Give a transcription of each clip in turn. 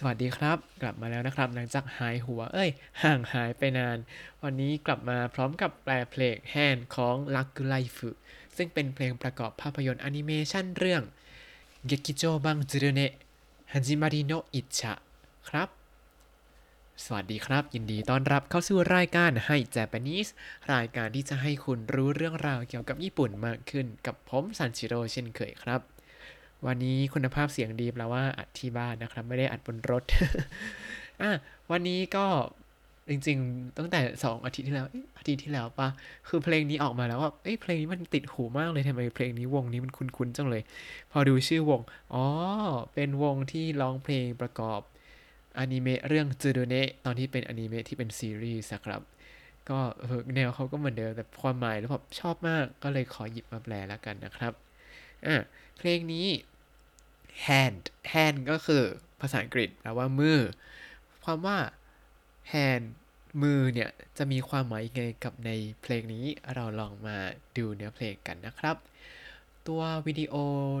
สวัสดีครับ กลับมาแล้วนะครับหลังจากหายหัวเอ้ย ห่างหายไปนาน วันนี้กลับมาพร้อมกับแปลเพลง Hand ของラックライフ ซึ่งเป็นเพลงประกอบภาพยนตร์แอนิเมชันเรื่อง劇場版ツルネ はじまりの一射 ครับ สวัสดีครับ ยินดีต้อนรับเข้าสู่รายการ Hi Japanese รายการที่จะให้คุณรู้เรื่องราวเกี่ยวกับญี่ปุ่นมากขึ้น กับผมซันชิโร่เช่นเคยครับ วันนี้คุณภาพเสียงดีแปลว่าอัดที่บ้านนะครับ ไม่ได้อัดบนรถอะวันนี้ก็จริงๆ ตั้งแต่สองอาทิตย์ที่แล้วอาทิตย์ที่แล้วปะคือเพลงนี้ออกมาแล้วว่าเอ้ยเพลงนี้มันติดหูมากเลยทำไมเพลงนี้วงนี้มันคุ้นๆจังเลย พอดูชื่อวง อ๋อ เป็นวงที่ร้องเพลงประกอบอนิเมะเรื่องจูโดเนะตอนที่เป็นอนิเมะที่เป็นซีรีส์ครับ ก็แนวเขาก็เหมือนเดิมแต่ความหมายแล้วแบบชอบมากก็เลยขอหยิบมาแปลแล้วกันนะครับ อะเพลงนี้ hand hand ก็คือภาษาอังกฤษแปลว่ามือ ความว่า hand มือเนี่ย จะมีความหมายยังไงกับในเพลงนี้เราลองมาดูเนื้อเพลงกันนะครับ ตัววิดีโอ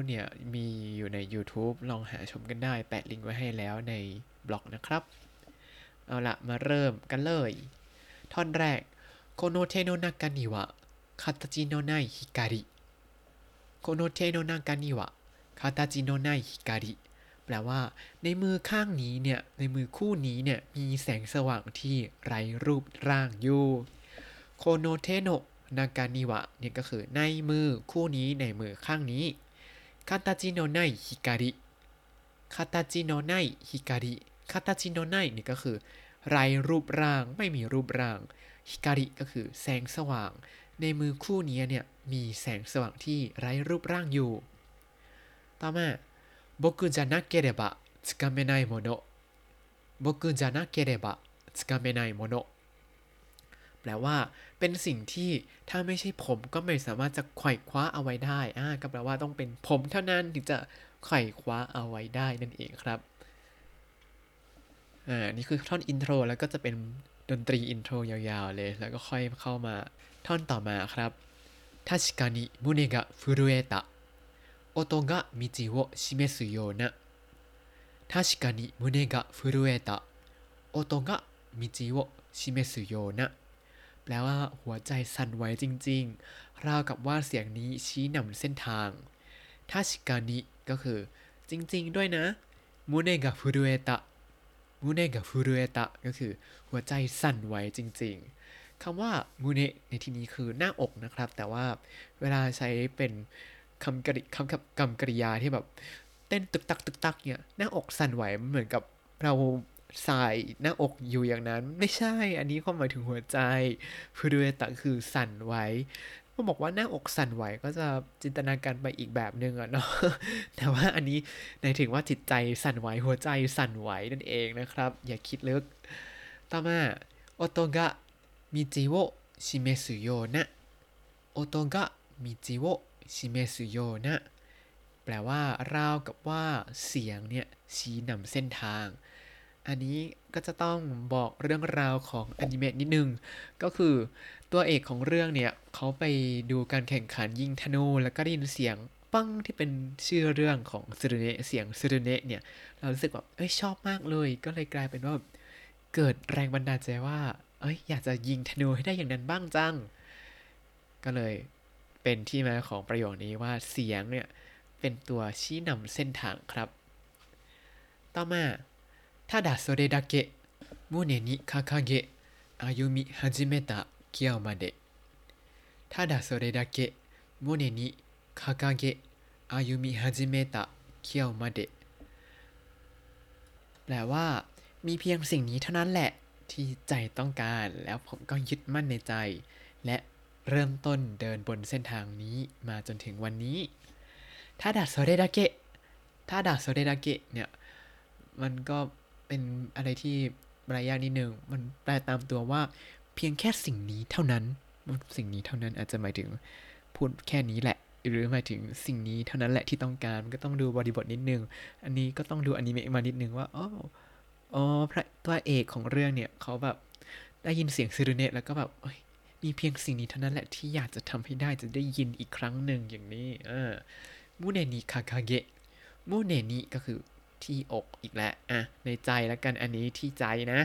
เนี่ย มีอยู่ใน YouTube ลองหาชมกันได้ แปะลิงก์ไว้ให้แล้วในบล็อกนะครับ เอาละมาเริ่มกันเลย ท่อนแรกโคโนเทโนนากานิวะ形のない光 この手の中には形のない光 แปลว่า ในมือข้างนี้เนี่ย ในมือคู่นี้เนี่ย มีแสงสว่างที่ไร้รูปร่างอยู่この手の中には เนี่ยก็คือในมือคู่นี้ในมือข้างนี้形のない光 形のない光 形のない นี่ก็คือไร้รูปร่างไม่มีรูปร่างฮิการิก็คือแสงสว่าง ในมือคู่นี้เนี่ย มีแสงสว่างที่ไร้รูปร่างอยู่ ต่อมา僕じゃなければつかめないもの僕じゃなければつかめないものแปลว่า เป็นสิ่งที่ถ้าไม่ใช่ผมก็ไม่สามารถจะไขว่คว้าเอาไว้ได้อ่าก็แปลว่าต้องเป็นผมเท่านั้นถึงจะไขว่คว้าเอาไว้ได้นั่นเองครับอ่านี่คือท่อนอินโทรแล้วก็จะเป็นดนตรีอินโทรยาวๆเลย แล้วก็ค่อยเข้ามาท่อนต่อมาครับ 確かに胸が震えた音が道を示すような確かに胸が震えた音が道を示すようなแปลว่าหัวใจสั่นไหวจริงๆ ราวกับว่าเสียงนี้ชี้นำเส้นทางทัชกานิก็คือ จริงๆด้วยนะมูเนกะฟูรุเอตะมูเนกะฟูรุเอตะก็คือ หัวใจสั่นไหวจริงๆ คำว่ามูเนในที่นี้คือหน้าอกนะครับ แต่ว่าเวลาใช้เป็นคำกริคำกับกรรมกริยาที่แบบเต้นตึกตักตึกตักเนี่ยหน้าอกสั่นไหวมันเหมือนกับเราใสายหน้าอกอยู่อย่างนั้น ไม่ใช่อันนี้ความหมายถึงหัวใจฟูดูเอตะคือสั่นไหวก็บอกว่าหน้าอกสั่นไหวก็จะจินตนาการไปอีกแบบหนึ่งอะเนาะแต่ว่าอันนี้ในถึงว่าจิตใจสั่นไหวหัวใจสั่นไหวนั่นเองนะครับ อย่าคิดลึกต่อมาโอโตกะ มิจิโวชิเมสุโยนะโอโตกะมิจิโวชิเมสุโยนะแปลว่าราวกับว่าเสียงเนี่ยชี้นำเส้นทาง อันนี้ก็จะต้องบอกเรื่องราวของอนิเมะนิดนึง ก็คือตัวเอกของเรื่องเนี่ยเขาไปดูการแข่งขันยิงธนูแล้วก็ได้ยินเสียงปังที่เป็นชื่อเรื่องของซูรุเนะเสียงซูรุเนะเนี่ย เรารู้สึกแบบเอ้ยชอบมากเลย ก็เลยกลายเป็นว่าเกิดแรงบันดาลใจว่า เอ้ยอยากจะยิงธนูให้ได้อย่างนั้นบ้างจัง ก็เลยเป็นที่มาของประโยคนี้ว่าเสียงเนี่ยเป็นตัวชี้นำเส้นทางครับ ต่อมาただそれだけ胸に掲げ歩み始めた今日まで ただそれだけ胸に掲げ歩み始めた今日まで แปลว่ามีเพียงสิ่งนี้เท่านั้นแหละ ที่ใจต้องการแล้วผมก็ยึดมั่นในใจ และเริ่มต้นเดินบนเส้นทางนี้มาจนถึงวันนี้ถ้าดาโซเรดาเกะถ้าดาโซเรดาเกะเนี่ย มันก็เป็นอะไรที่บรายากนิดนึง มันแปลตามตัวว่าเพียงแค่สิ่งนี้เท่านั้น สิ่งนี้เท่านั้นอาจจะหมายถึงพูดแค่นี้แหละ หรือหมายถึงสิ่งนี้เท่านั้นแหละที่ต้องการ มันก็ต้องดูบริบทนิดนึง อันนี้ก็ต้องดูอนิเมะมานิดนึงว่า อ๋อ อ๋อพระตัวเอกของเรื่องเนี่ยเขาแบบได้ยินเสียงซิรเนะแล้วก็แบบมีเพียงสิ่งนี้เท่านั้นแหละที่อยากจะทำให้ได้จะได้ยินอีกครั้งหนึ่งอย่างนี้อ่ามูเนนิคาคาเกะมูเนนิก็คือที่อกอีกแล้วอะในใจแล้วกันอันนี้ที่ใจนะ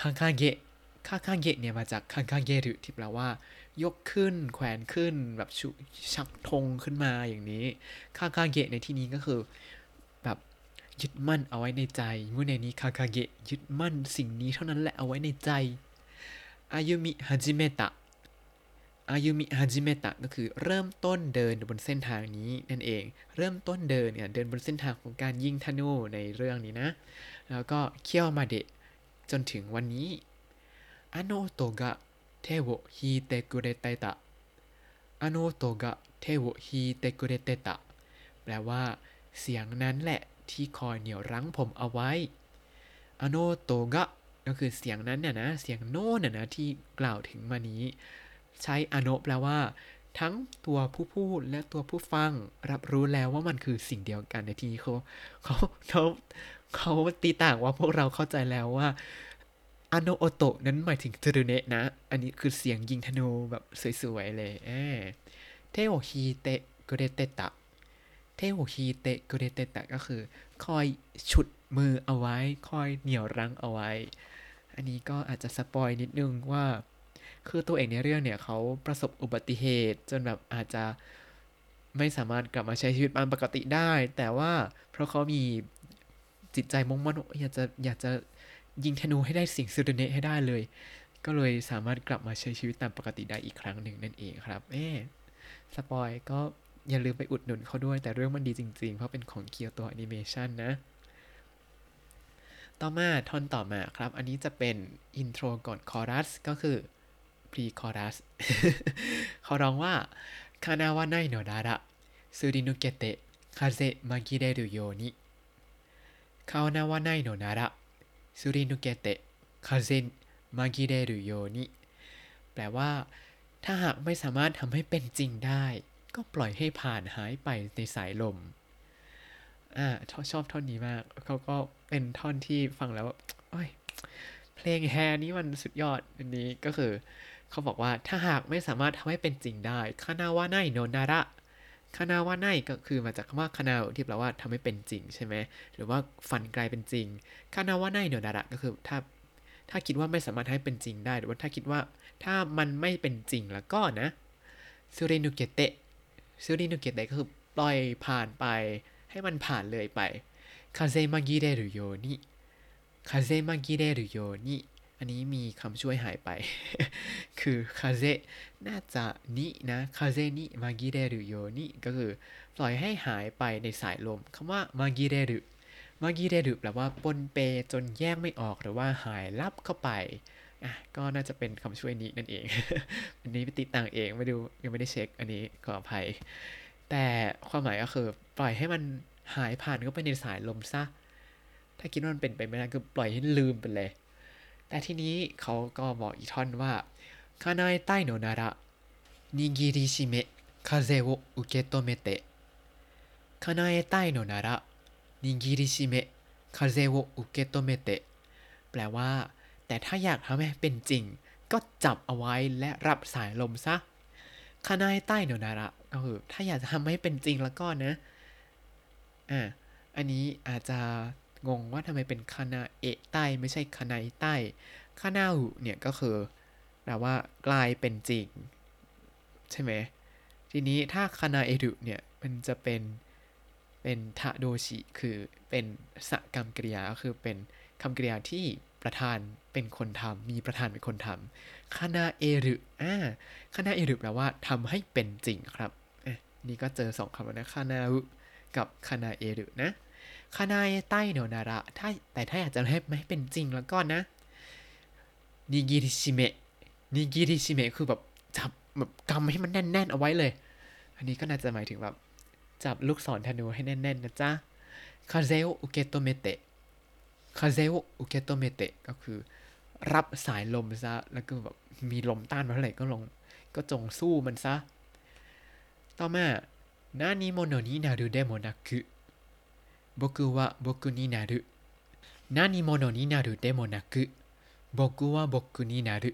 掲げ 掲げ เนี่ยมาจาก 掲げる ที่แปลว่า ยกขึ้น แขวนขึ้นแบบชูชักธงขึ้นมาอย่างนี้คังคาเกะในที่นี้ก็คือ ยึดมั่นเอาไว้ในใจเมื่อในนี้คาคาเกะยึดมั่นสิ่งนี้เท่านั้นแหละเอาไว้ในใจ歩み始めたอายุมิฮาจิเมตะก็คือเริ่มต้นเดินบนเส้นทางนี้นั่นเอง เริ่มต้นเดินเนี่ยเดินบนเส้นทางของการยิงธนูในเรื่องนี้นะ แล้วก็เคี่ยวมาเดะจนถึงวันนี้อโนโตกะเทโวฮิเตกุเรเตตะอโนโตกะเทโวฮิเตกุเรเตตะแปลว่า เสียงนั้นแหละ ที่คอยเหนี่ยวรั้งผมเอาไว้อโนโตกะก็คือเสียงนั้นเนี่ยนะ เสียงโน่นน่ะนะที่กล่าวถึงมานี้ ใช้อโนแปลว่า ทั้งตัวผู้พูดและตัวผู้ฟังรับรู้แล้วว่ามันคือสิ่งเดียวกันในที่นี้เขาเขาเขาเขาตีต่างว่าพวกเราเข้าใจแล้วว่าอโนโอโตะนั้นหมายถึงเทรุเนะนะ อันนี้คือเสียงยิงธนูแบบสวยๆเลยแอเทโอฮิเตะโกเรเตตะ ทโอฮิเตะโกเรเตตะก็คือ คอยฉุดมือเอาไว้ คอยเหนี่ยวรั้งเอาไว้ อันนี้ก็อาจจะ spoil นิดนึงว่า คือตัวเอกในเรื่องเนี่ยเขาประสบอุบัติเหตุ จนแบบอาจจะไม่สามารถกลับมาใช้ชีวิตตามปกติได้ แต่ว่าเพราะเขามีจิตใจมุ่งมั่นอยากจะอยากจะยิงธนูให้ได้สิ่งซูดเนให้ได้เลย ก็เลยสามารถกลับมาใช้ชีวิตตามปกติได้อีกครั้งหนึ่งนั่นเองครับเอ๊spoil ก็ อย่าลืมไปอุดหนุนเขาด้วย แต่เรื่องมันดีจริง ๆ เพราะเป็นของ Kyoto Animation นะ ต่อมาท่อนต่อมาครับ อันนี้จะเป็น intro ก่อนคอรัสก็คือ pre-chorus เขาร้องว่า 叶わないのならすり抜けて風紛れるように 叶わないのならすり抜けて風紛れるようにแปลว่า ถ้าหากไม่สามารถทำให้เป็นจริงได้ ก็ปล่อยให้ผ่านหายไปในสายลม อ่าชอบชอบท่อนนี้มาก เขาก็เป็นท่อนที่ฟังแล้วโอ้ยเพลงแฮนี้มันสุดยอดอันนี้ก็คือ เขาบอกว่าถ้าหากไม่สามารถทำให้เป็นจริงได้คานาวาไนโนนาระคานาวาไนก็คือมาจากคำว่าคานาวที่แปลว่าทำให้เป็นจริงใช่ไหมหรือว่าฝันกลายเป็นจริง叶わないのなら ก็คือถ้าถ้าคิดว่าไม่สามารถให้เป็นจริงได้ หรือว่าถ้าคิดว่าถ้ามันไม่เป็นจริงแล้วก็นะ すり抜けて すり抜けて ก็คือปล่อยผ่านไป ให้มันผ่านเลยไปคาเซมากิเรรุโยนิคาเซมากิเรรุโยนิอันนี้มีคำช่วยหายไป คือ風 น่าจะ に นะ 風に紛れるように ก็คือปล่อยให้หายไปในสายลมคำว่ามากิเรรุมากิเรรุแปลว่าปนเปจนแยกไม่ออกหรือว่าหายลับเข้าไป อะก็น่าจะเป็นคำช่วยนี้นั่นเอง อันนี้ไปติดต่างเองไม่ดูยังไม่ได้เช็คอันนี้ขออภัย แต่ความหมายก็คือปล่อยให้มันหายผ่านเข้าไปในสายลมซะ ถ้าคิดว่ามันเป็นไปไม่ได้ก็ปล่อยให้ลืมไปเลย แต่ทีนี้เขาก็บอกอีกท่อนว่าคานาเอไตโนนาระ握りしめ風を受け止めて 叶えたいのなら 握りしめ風を受け止めて แปลว่า แต่ถ้าอยากทำให้เป็นจริง ก็จับเอาไว้และรับสายลมซะ叶えたいのなら ก็คือถ้าอยากจะทำให้เป็นจริงแล้วก็นะอ่าอันนี้อาจจะงงว่าทำไมเป็นคานาเอะใต้ไม่ใช่คานาใต้คานาอุเนี่ยก็คือแปลว่ากลายเป็นจริง ใช่ไหมทีนี้ถ้าคานาเอรุเนี่ยมันจะเป็นเป็นทะโดชิคือเป็นสกรรมกริยาก็คือเป็นคำกริยาที่ ประธานเป็นคนทำมีประธานเป็นคนทำคานาเอรุอ่าคานาเอรุแปลว่าทำให้เป็นจริงครับนี่ก็เจอสองคำแล้วนะคานาอุกับคานาเอรุนะ叶えたいのなら ถ้าแต่ถ้าอยากจะให้ไม่เป็นจริงแล้วก็นะ 握りしめ 握りしめ คือแบบจับแบบกำให้มันแน่น ๆ เอาไว้เลย อันนี้ก็น่าจะหมายถึงแบบ จับลูกศรธนูให้แน่น ๆ นะจ๊ะ風を受け止めて 風を受け止めて ก็คือ รับสายลมซะ แล้วก็แบบมีลมต้านมาเท่าไหร่ก็ลง ก็จงสู้มันซะ ต่อมา 何者になるでもなく僕は僕になる 何者になるでもなく僕は僕になる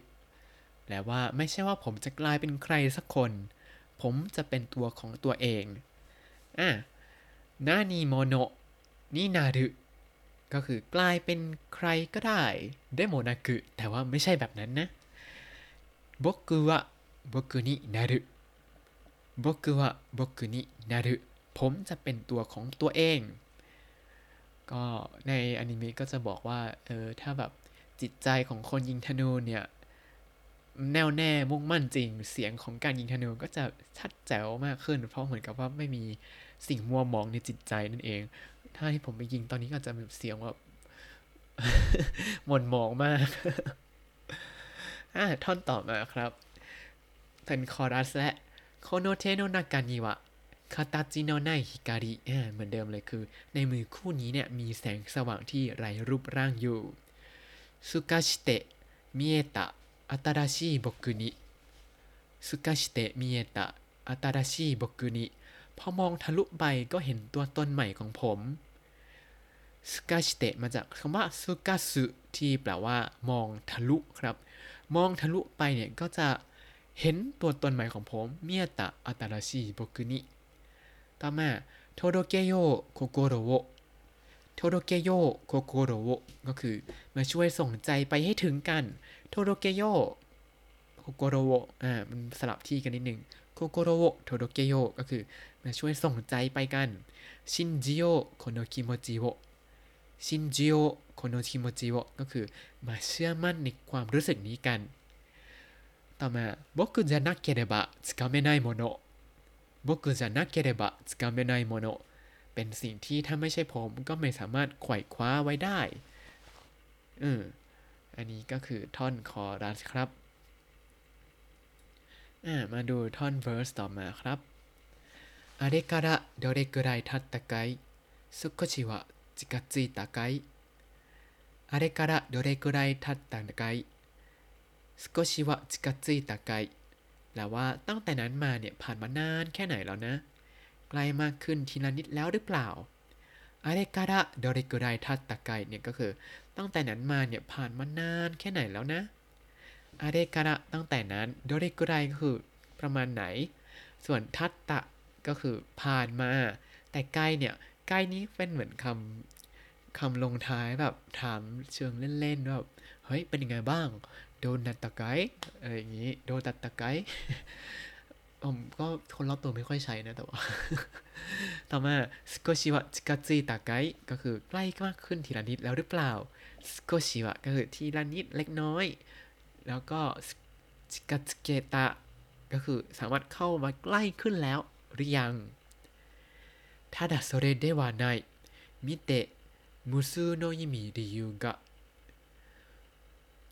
แปลว่าไม่ใช่ว่าผมจะกลายเป็นใครสักคน ผมจะเป็นตัวของตัวเอง อะ 何者になる ก็คือกลายเป็นใครก็ได้でもなく แต่ว่าไม่ใช่แบบนั้นนะบุกุวะบุกุนินารุบุกุวะบุกุนินารุผมจะเป็นตัวของตัวเอง ก็ในอนิเมะก็จะบอกว่า เออ ถ้าแบบจิตใจของคนยิงธนูเนี่ย แน่วแน่มุ่งมั่นจริง เสียงของการยิงธนูก็จะชัดแจ๋วมากขึ้น เพราะเหมือนกับว่าไม่มีสิ่งมัวหมองในจิตใจนั่นเอง ถ้าที่ผมไปยิงตอนนี้ก็จจะเสียงแบบหม่นหมองมากอะท่อนต่อมาครับเป็นคอรัสและโคโนเทโนนากานิวะคาตาจิโนไนฮิการิเหมือนเดิมเลยคือ ในมือคู่นี้เนี่ย มีแสงสว่างที่ไร้รูปร่างอยู่สุกาชิเตะมิเอตะอัตราชิบกุนิสุกาชิเตะมิเอตะอัตราชิบกุนิพอมองทะลุไปก็เห็นตัวตนใหม่ของผม 透かして มาจากคำว่า 透かす ที่แปลว่ามองทะลุครับ มองทะลุไปเนี่ยก็จะเห็นตัวตนใหม่ของผมเมียตะอัตราชิบกุนิต่อมาโทโดเกโยโคโกโรโวโทโดเกโยโคโกโรโวก็คือมาช่วยส่งใจไปให้ถึงกันโทโดเกโยโคโกโรโวอ่ามันสลับที่กันนิดนึงโคโกโรโวโทโดเกโยก็คือมาช่วยส่งใจไปกันชินจิโยโคโนคิโมจิโว ชินจิโยโคโนคิโมจิโวก็คือมาเชื่อมั่นในความรู้สึกนี้กัน ต่อมา僕じゃなければつかめないもの僕じゃなければつかめないものเป็นสิ่งที่ถ้าไม่ใช่ผมก็ไม่สามารถไขว่คว้าไว้ได้อืมอันนี้ก็คือท่อนคอรัสครับอ่ามาดูท่อนเวอร์สต่อมาครับあれからどれくらい経ったかい少しは 近づいたかいあれからどれくらい経ったかい少しは近づいたかいแปลว่าตั้งแต่นั้นมาเนี่ยผ่านมานานแค่ไหนแล้วนะ ใกล้มากขึ้นทีละนิดแล้วหรือเปล่าอาเรการะโดเรกุไรทัตตะไกเนี่ยก็คือ ตั้งแต่นั้นมาเนี่ยผ่านมานานแค่ไหนแล้วนะอาเรการะตั้งแต่นั้นโดเรกุไรก็คือประมาณไหน ส่วนทัตตะก็คือผ่านมา แต่ไกเนี่ย ไกล้นี้เป็นเหมือนคำคำลงท้ายแบบถามเชิงเล่นๆว่าแบบเฮ้ยเป็นยังไงบ้าง โดนตัดตะไกอะไรอย่างนี้ โดนตัดตะไกผมก็คนรอบตัวไม่ค่อยใช้นะแต่ว่า ต่อมาสโกชิวะจิกาจิตะไกก็คือใกล้มากขึ้นทีละนิดแล้วหรือเปล่าสโกชิวะก็คือทีละนิดเล็กน้อย แล้วก็จิกาจิเกตะก็คือสามารถเข้ามาใกล้ขึ้นแล้วหรือยัง ただそれではない見て無数の意味理由が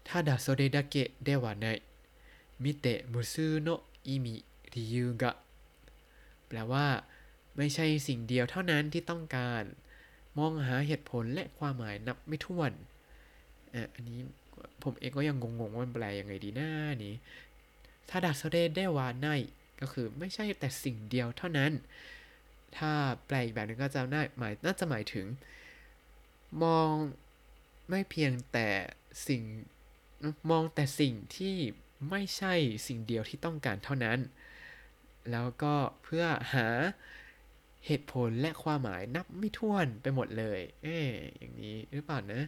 ただそれだけではない見て無数の意味理由がแปลว่า ไม่ใช่สิ่งเดียวเท่านั้นที่ต้องการ มองหาเหตุผลและความหมายนับไม่ถ้วนอ่ะอันนี้ผมเองก็ยังงงๆว่ามันแปลยังไงดีหน้านี้ถ้าดัสเดได้วาไนก็คือไม่ใช่แต่สิ่งเดียวเท่านั้น ถ้าแปลอีกแบบนึงก็จะน่าหมายน่าจะหมายถึง มองไม่เพียงแต่สิ่งมองแต่สิ่งที่ไม่ใช่สิ่งเดียวที่ต้องการเท่านั้น แล้วก็เพื่อหาเหตุผลและความหมายนับไม่ถ้วนไปหมดเลย เอ๊อย่างนี้หรือเปล่านะ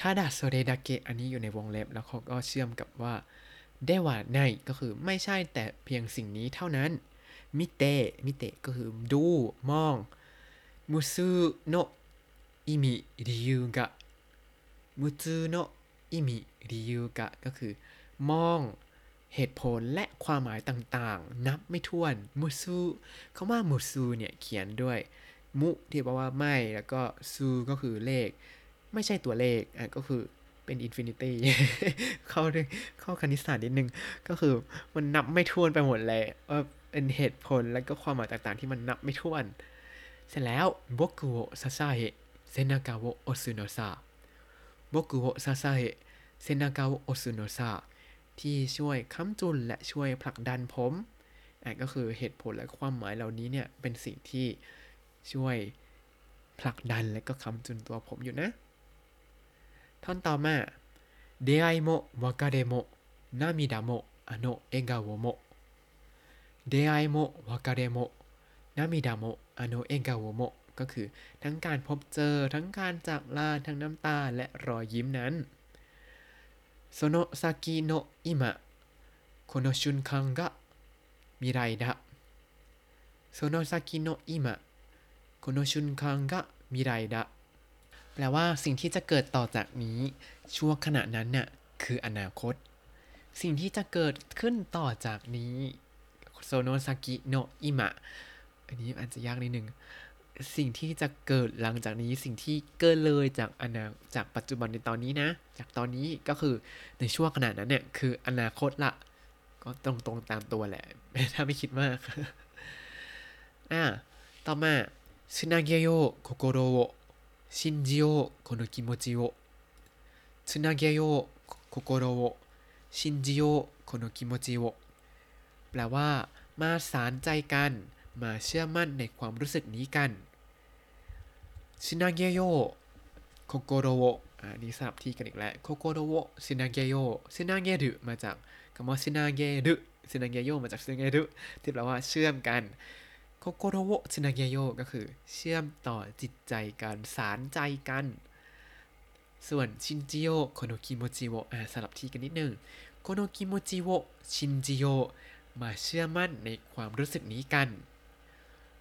ただそれだけ อันนี้อยู่ในวงเล็บแล้วเขาก็เชื่อมกับว่าではない ก็คือไม่ใช่แต่เพียงสิ่งนี้เท่านั้น มิเตะมิเตะก็คือดูมอง無数の意味理由が 無数の意味理由が ก็คือ มองเหตุผลและความหมายต่างๆ นับไม่ถ้วนมุซูคำว่ามุซูเนี่ยเขียนด้วย มุที่แปลว่าไม่ แล้วก็ 数 ก็คือเลข ไม่ใช่ตัวเลขอะก็คือเป็น infinity เข้าด้วยเข้าคณิตศาสตร์นิดนึง ก็คือมันนับไม่ถ้วนไปหมดเลยว่า เป็นเหตุผลและก็ความหมายต่างๆ ที่มันนับไม่ถ้วน เสร็จแล้ว僕を支え背中を押すのさ僕を支え背中を押すのさ ที่ช่วยค้ำจุนและช่วยผลักดันผมอะก็คือเหตุผลและความหมายเหล่านี้เนี่ย เป็นสิ่งที่ช่วยผลักดันและก็ค้ำจุนตัวผมอยู่นะ ท่อนต่อมา出会いも別れも涙もあの笑顔も 出会いも別れも涙もあの笑顔も ก็คือทั้งการพบเจอทั้งการจากลาทั้งน้ำตาและรอยยิ้มนั้นその先の今この瞬間が未来だその先の今この瞬間が未来だแปลว่าสิ่งที่จะเกิดต่อจากนี้ ชั่วขณะนั้นน่ะคืออนาคต สิ่งที่จะเกิดขึ้นต่อจากนี้ その先の今 อันนี้อาจจะยากนิดนึง สิ่งที่จะเกิดหลังจากนี้สิ่งที่เกิดเลยจากอนาจากปัจจุบันในตอนนี้นะ จากตอนนี้ก็คือในช่วงขนาดนั้นเนี่ย คืออนาคตละ ก็ตรงตรงตามตัวแหละ ถ้าไม่คิดมาก อ่า ต่อมา繋げよう心を信じようこの気持ちを 繋げようโคโกโรโอชินจิโอคโนกิโมจิโอแปลว่า มาสารใจกัน มาเชื่อมั่นในความรู้สึกนี้กันชินาเกโยโคโกโรโวอันนี้สลับที่กันอีกแล้ว心を繋げよう 繋げる มาจากคำว่า 繋げる 繋げよう มาจาก 繋げる ที่แปลว่าเชื่อมกัน心を繋げよう ก็คือ เชื่อมต่อจิตใจกันสารใจกัน ส่วนชินจิโยโคโนคิโมจิโวอ่าสลับที่กันนิดนึงこの気持ちを信じよう มาเชื่อมั่นในความรู้สึกนี้กัน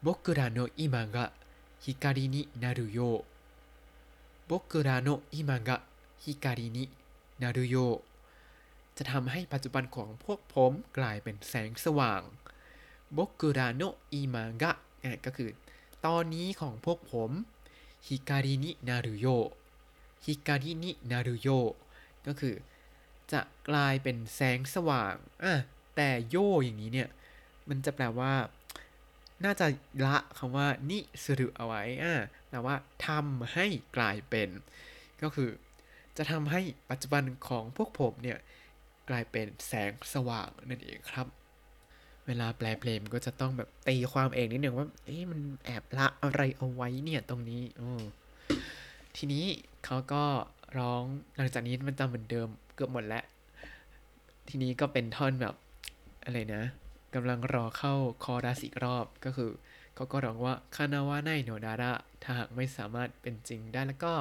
僕らの今が光になる 僕らの今が光 จะทำให้ปัจจุบันของพวกผมกลายเป็นแสงสว่างบกุรานอิมัก็คือ ตอนนี้ของพวกผมฮิการินินารุก็คือ จะกลายเป็นแสงสว่างอะ แต่โยอย่างนี้เนี่ย มันจะแปลว่า น่าจะละคำว่า นิสรุเอาไว้อะแปลว่าทำให้กลายเป็น ก็คือ จะทำให้ปัจจุบันของพวกผมเนี่ย กลายเป็นแสงสว่างนั่นเองครับ เวลาแปลเพลงก็จะต้องแบบตีความเองนิดหนึ่งว่าเอ๊ะมันแอบละอะไรเอาไว้เนี่ยตรงนี้ออทีนี้เขาก็ร้องหลังจากนี้มันจะเหมือนเดิมเกือบหมดแล้ว ทีนี้ก็เป็นท่อนแบบ อะไรนะกำลังรอเข้าคอรัสอีกรอบก็คือเขาก็ร้องว่าคานาวะไนโนดาระถ้าหากไม่สามารถเป็นจริงได้แล้วก็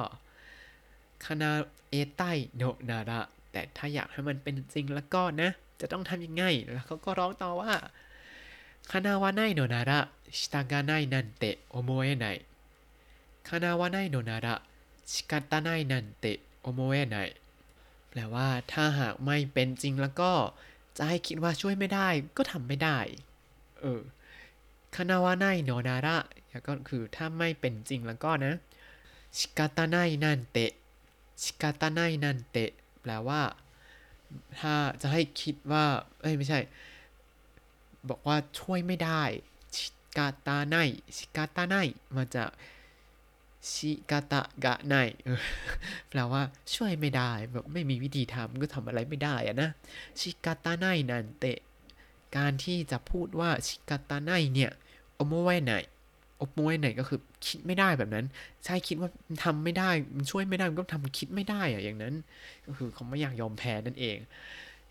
叶えたいのなら แต่ถ้าอยากให้มันเป็นจริงแล้วก็นะ จะต้องทำยังไง แล้วเขาก็ร้องต่อว่า叶わないのなら仕方ないなんて思えない 叶わないのなら仕方ないなんて思えない แปลว่าถ้าหากไม่เป็นจริงแล้วก็ จะให้คิดว่าช่วยไม่ได้ก็ทำไม่ได้ เออ叶わないのならก็คือถ้าไม่เป็นจริงแล้วก็นะชิกาตาไนนันเตะชิกาตาไนนันเตะแปลว่า ถ้าจะให้คิดว่า เอ้ยไม่ใช่ บอกว่าช่วยไม่ได้ชิกาตาไนชิกาตาไนมาจาก ชิกาตะกะไนแปลว่าช่วยไม่ได้แบบไม่มีวิธีทำก็ทำอะไรไม่ได้อะนะชิกาตาไนนันเตะการที่จะพูดว่า仕方ない เนี่ย 思えない 思えない ก็คือคิดไม่ได้แบบนั้น ใช่คิดว่ามันทำไม่ได้มันช่วยไม่ได้มันก็ทำคิดไม่ได้อะอย่างนั้น ก็คือเขาไม่อยากยอมแพ้นั่นเอง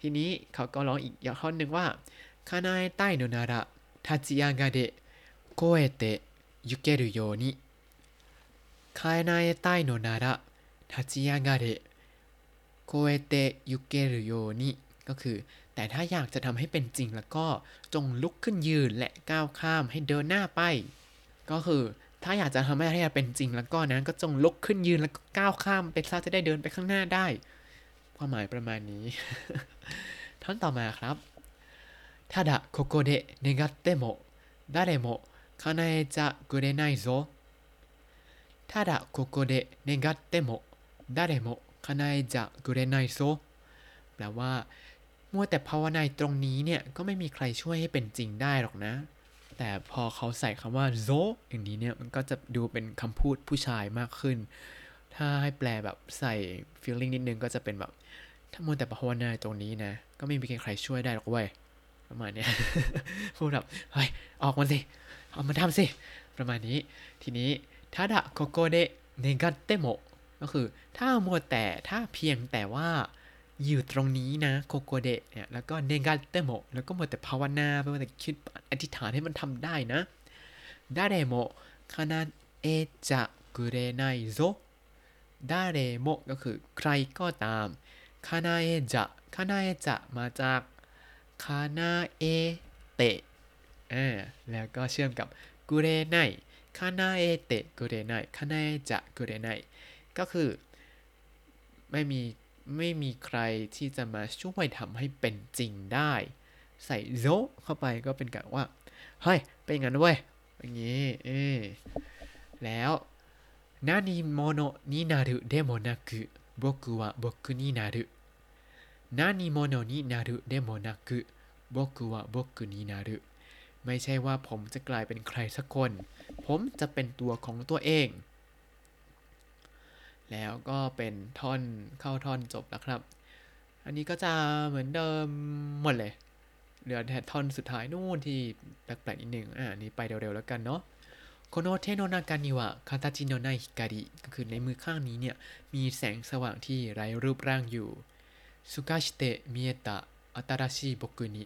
ทีนี้เขาก็ร้องอีกอย่างท่อนหนึ่งว่าคานาเอไตโนนาระทาจิยางาเดะโกเอเตยุเกรุโยนิ คานาเอไตโนนาระทาจิยางาเดะ โคเอเตยุเกรุโยนิก็คือ แต่ถ้าอยากจะทำให้เป็นจริงแล้วก็จงลุกขึ้นยืนและก้าวข้ามให้เดินหน้าไป ก็คือถ้าอยากจะทำให้ให้เป็นจริงแล้วก็นะก็จงลุกขึ้นยืนแล้วก็ก้าวข้ามไปซะจะได้เดินไปข้างหน้าได้ ความหมายประมาณนี้ ท่อนต่อมาครับただここで願っても誰も叶えちゃくれないぞ ただここで願っても誰も叶えちゃくれないぞแปลว่า มัวแต่ภาวนาตรงนี้เนี่ย ก็ไม่มีใครช่วยให้เป็นจริงได้หรอกนะ แต่พอเขาใส่คำว่าโซอย่างนี้เนี่ย มันก็จะดูเป็นคำพูดผู้ชายมากขึ้น ถ้าให้แปลแบบใส่ feeling นิดนึงก็จะเป็นแบบ ถ้ามัวแต่ภาวนาตรงนี้นะ ก็ไม่มีใครช่วยได้หรอกเว้ย ประมาณเนี้ย พูดแบบ เฮ้ย ออกมาสิ เอามาทำสิ ประมาณนี้ ทีนี้ ถ้าดะโกโกเดเนกัตเตโมก็คือถ้ามัวแต่ถ้าเพียงแต่ว่าอยู่ตรงนี้นะここで เนี่ยแล้วก็願っても แล้วก็มัวแต่ภาวนาไปมัวแต่คิดอธิษฐานให้มันทำได้นะ 誰も叶えちゃくれないぞ 誰も ก็คือใครก็ตามคานาเอจะคานาเอจะมาจากคานาเอเตะแล้วก็เชื่อมกับกุเรไน คานาเอเตะกุเรไนคานาเอจะกุเรไนก็คือไม่มีไม่มีใครที่จะมาช่วยทำให้เป็นจริงได้ ใส่โซเข้าไปก็เป็นการว่า เฮ้ย เป็นอย่างนั้นเว้ย อย่างนี้เออแล้วนานิโมโนนินารุเดโมนากุ僕は僕になる何者になるでもなく僕は僕になるไม่ใช่ว่าผมจะกลายเป็นใครสักคน ผมจะเป็นตัวของตัวเอง แล้วก็เป็นท่อนเข้าท่อนจบแล้วครับ อันนี้ก็จะเหมือนเดิมหมดเลยเหลือแต่ท่อนสุดท้ายนู่นที่แปลกๆนิดหนึ่งอ่านี้ไปเร็วๆแล้วกันเนาะこの手の中には形のない光 ก็คือในมือข้างนี้เนี่ย มีแสงสว่างที่ไร้รูปร่างอยู่透かして見えた新しい僕に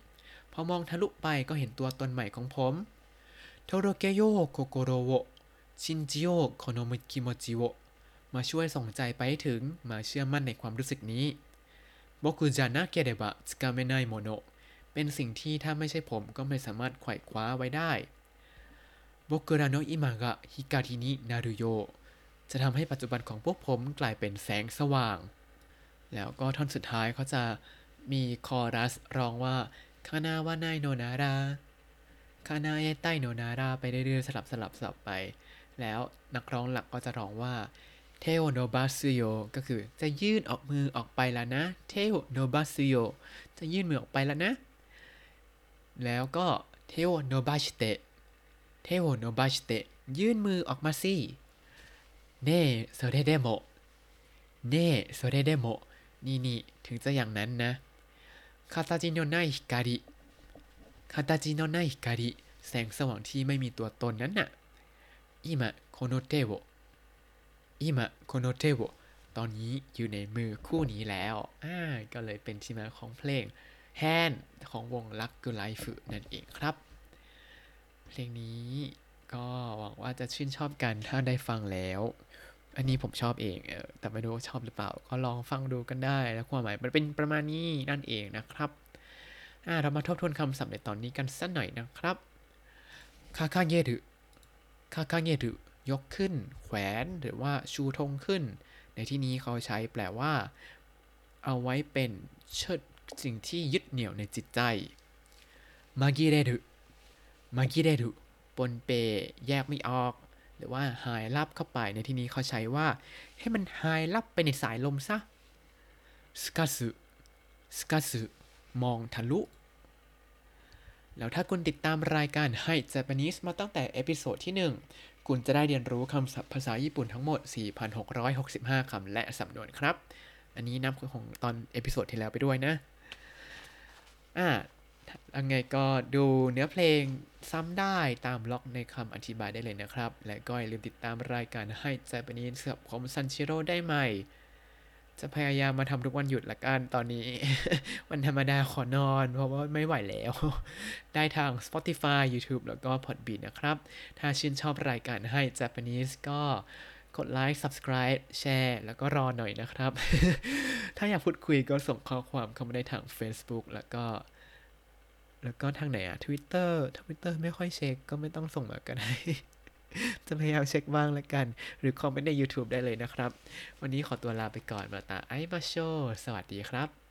พอมองทะลุไปก็เห็นตัวตนใหม่ของผม 届けよ心を 信じよこの気持ちを มาช่วยส่งใจไปถึงมาเชื่อมั่นในความรู้สึกนี้僕じゃなければ掴めないもの เป็นสิ่งที่ถ้าไม่ใช่ผมก็ไม่สามารถไขว่คว้าไว้ได้บกุระโนอิมะกะฮิการินินารุโยจะทำให้ปัจจุบันของพวกผมกลายเป็นแสงสว่าง แล้วก็ท่อนสุดท้ายเขาจะมีคอรัสร้องว่าคานาวานายโนนารา คานาเอไตโนนาราไปเรื่อยๆสลับสลับสลับไป แล้วนักร้องหลักก็จะร้องว่าเทโอโนบาซุโยก็คือจะยื่นออกมือออกไปแล้วนะเทโอโนบาซุโยจะยื่นมือออกไปแล้วนะ แล้วก็手を伸ばして 手を伸ばして ยื่นมือออกมาสิねえそれでも ねえそれでも นี่นี่ถึงจะอย่างนั้นนะ形のない光 形のない光 แสงสว่างที่ไม่มีตัวตนนั้นน่ะ今この手を 今この手を ตอนนี้อยู่ในมือคู่นี้แล้วอ่าก็เลยเป็นที่มาของเพลงแฮนของวงลักกูไลฟ์นั่นเองครับ เพลงนี้ก็หวังว่าจะชื่นชอบกันถ้าได้ฟังแล้ว อันนี้ผมชอบเองเออแต่ไม่รู้ว่าชอบหรือเปล่า ก็ลองฟังดูกันได้ แล้วความหมายมันเป็นประมาณนี้นั่นเองนะครับ เรามาทบทวนคำศัพท์ในตอนนี้กันสักหน่อยนะครับคาคาเยรุคาคาเยรุยกขึ้น แขวนหรือว่าชูธงขึ้น ในที่นี้เขาใช้แปลว่า เอาไว้เป็นเชิดสิ่งที่ยึดเหนี่ยวในจิตใจมากิเรรุมากิเรรุปนเปแยกไม่ออก หรือว่าหายลับเข้าไปในที่นี้เขาใช้ว่า ให้มันหายลับไปในสายลมซะ透かす 透かす มองทะลุ แล้วถ้าคุณติดตามรายการให้ Japanese มาตั้งแต่ episode ที่ 1 คุณจะได้เรียนรู้คำศัพท์ภาษาญี่ปุ่นทั้งหมด 4,665 คำและสำนวนครับ อันนี้นำของตอน episode ที่แล้วไปด้วยนะ อ่ายังไงก็ดูเนื้อเพลงซ้ำได้ตามลิงก์ในคำอธิบายได้เลยนะครับ และก็อย่าลืมติดตามรายการ Hi Japanese กับผมซันชิโร่ได้ใหม่ จะพยายามมาทำทุกวันหยุดละกันตอนนี้ วันธรรมดาขอนอน เพราะว่าไม่ไหวแล้ว ได้ทาง Spotify YouTube แล้วก็ Podbean นะครับ ถ้าชื่นชอบรายการให้ Japanese ก็กดไลค์ subscribe แชร์ แล้วก็รอหน่อยนะครับ ถ้าอยากพูดคุยก็ส่งข้อความเข้ามาได้ทาง Facebook แล้วก็ แล้วก็ทางไหนอะ Twitter Twitter ไม่ค่อยเช็คก็ไม่ต้องส่งมาก็ได้ จะพยายามเช็คบ้างละกัน หรือคอมเมนต์ใน YouTube ได้เลยนะครับ วันนี้ขอตัวลาไปก่อนมาตาไอมาโช สวัสดีครับ